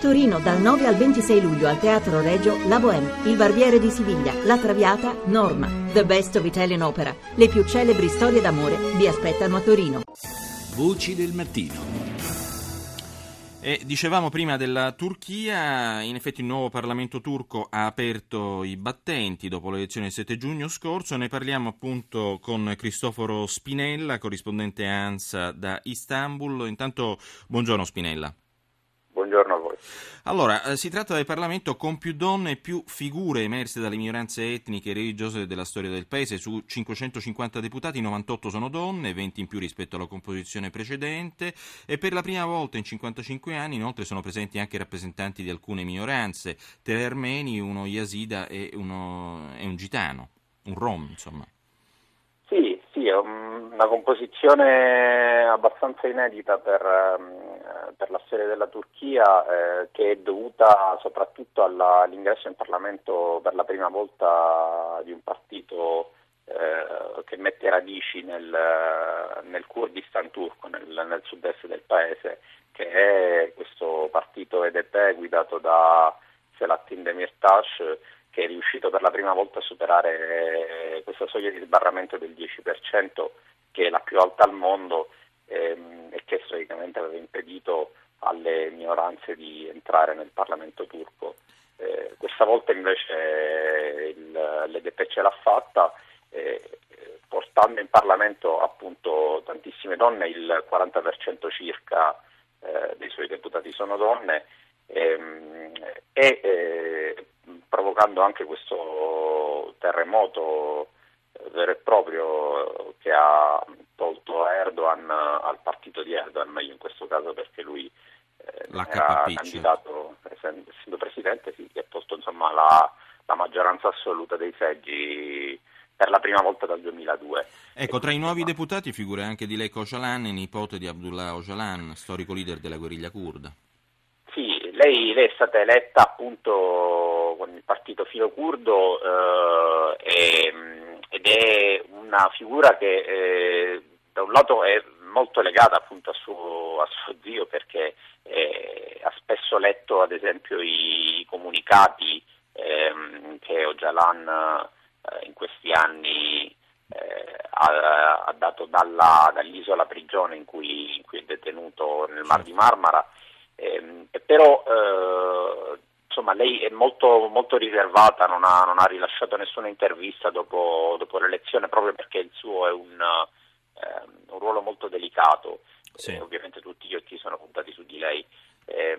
Torino dal 9 al 26 luglio al Teatro Regio La Bohème, Il Barbiere di Siviglia, La Traviata, Norma, The Best of Italian Opera. Le più celebri storie d'amore vi aspettano a Torino. Voci del mattino. E dicevamo prima della Turchia, in effetti il nuovo Parlamento turco ha aperto i battenti dopo le elezioni del 7 giugno scorso, ne parliamo appunto con Cristoforo Spinella, corrispondente ANSA da Istanbul. Intanto buongiorno Spinella. Buongiorno a voi. Allora, eh, si tratta del Parlamento con più donne e più figure emerse dalle minoranze etniche e religiose della storia del paese. Su 550 deputati, 98 sono donne, 20 in più rispetto alla composizione precedente e per la prima volta in 55 anni inoltre sono presenti anche rappresentanti di alcune minoranze, tre armeni, uno yazida e, uno, e un gitano, un rom, insomma. Sì, sì, è una composizione abbastanza inedita per... Um per la storia della Turchia eh, che è dovuta soprattutto alla, all'ingresso in Parlamento per la prima volta di un partito eh, che mette radici nel, nel Kurdistan turco, nel, nel sud-est del paese, che è questo partito EDP guidato da Selahattin Demirtas che è riuscito per la prima volta a superare questa soglia di sbarramento del 10% che è la più alta al mondo ehm, e che storicamente aveva impedito alle minoranze di entrare nel Parlamento turco. Eh, questa volta invece il, l'EDP ce l'ha fatta eh, portando in Parlamento appunto tantissime donne, il 40% circa eh, dei suoi deputati sono donne ehm, e eh, provocando anche questo terremoto vero e proprio che ha tolto Erdogan al partito di Erdogan, meglio in questo caso perché lui eh, era candidato, essendo presidente, sì, che ha tolto insomma, la, la maggioranza assoluta dei seggi per la prima volta dal 2002. Ecco, tra i nuovi deputati figura anche Dilek Öcalan, nipote di Abdullah Öcalan, storico leader della guerriglia kurda. Sì, lei, lei è stata eletta appunto con il partito filo curdo eh, ed è una figura che eh, da un lato è molto legata appunto a suo, a suo zio perché eh, ha spesso letto ad esempio i comunicati ehm, che Ojalan eh, in questi anni eh, ha, ha, dato dalla, dall'isola prigione in cui, in cui, è detenuto nel Mar di Marmara, ehm, però eh, insomma, lei è molto, molto riservata, non ha, non ha, rilasciato nessuna intervista dopo, dopo, l'elezione proprio perché il suo è un, eh, un ruolo molto delicato. Sì. Eh, ovviamente tutti gli occhi sono puntati su di lei eh,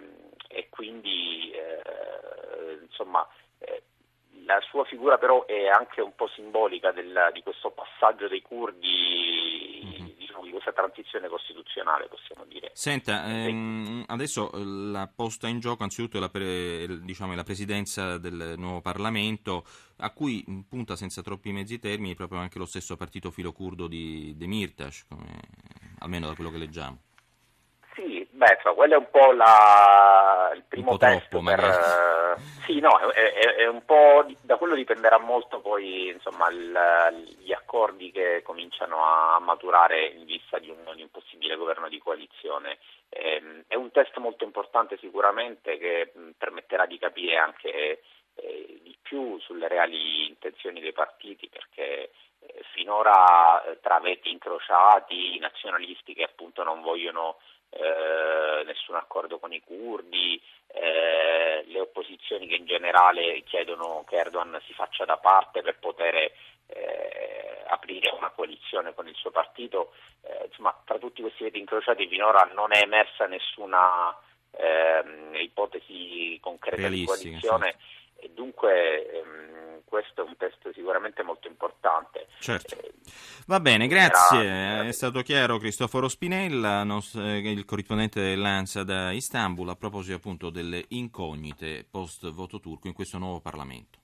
e quindi eh, insomma eh, la sua figura però è anche un po' simbolica del, di questo passaggio dei curdi mm-hmm questa transizione costituzionale, possiamo dire. Senta, ehm, adesso eh, la posta in gioco anzitutto è la, pre, diciamo, la presidenza del nuovo Parlamento, a cui punta senza troppi mezzi termini proprio anche lo stesso partito filocurdo di Demirtas, come, almeno da quello che leggiamo. Sì, beh, quello è un po' la, il primo un testo troppo, per... Uh, sì, no, è, è, è, un po'... da quello dipenderà molto poi, insomma, il, gli accordi che cominciano a maturare in vista di un, di un possibile governo di coalizione. Eh, è un test molto importante sicuramente che permetterà di capire anche eh, di più sulle reali intenzioni dei partiti perché eh, finora eh, tra veti incrociati, i nazionalisti che appunto non vogliono eh, nessun accordo con i curdi, eh, le opposizioni che in generale chiedono che Erdogan si faccia da parte per poter eh, aprire una coalizione con il suo partito, eh, insomma tra tutti questi veti incrociati finora non è emersa nessuna ehm, ipotesi concreta di coalizione sì. e dunque ehm, questo è un test sicuramente molto importante. Certo. Eh, Va bene, grazie. Era... È stato chiaro Cristoforo Spinella, eh, il corrispondente dell'ANSA da Istanbul, a proposito appunto delle incognite post voto turco in questo nuovo Parlamento.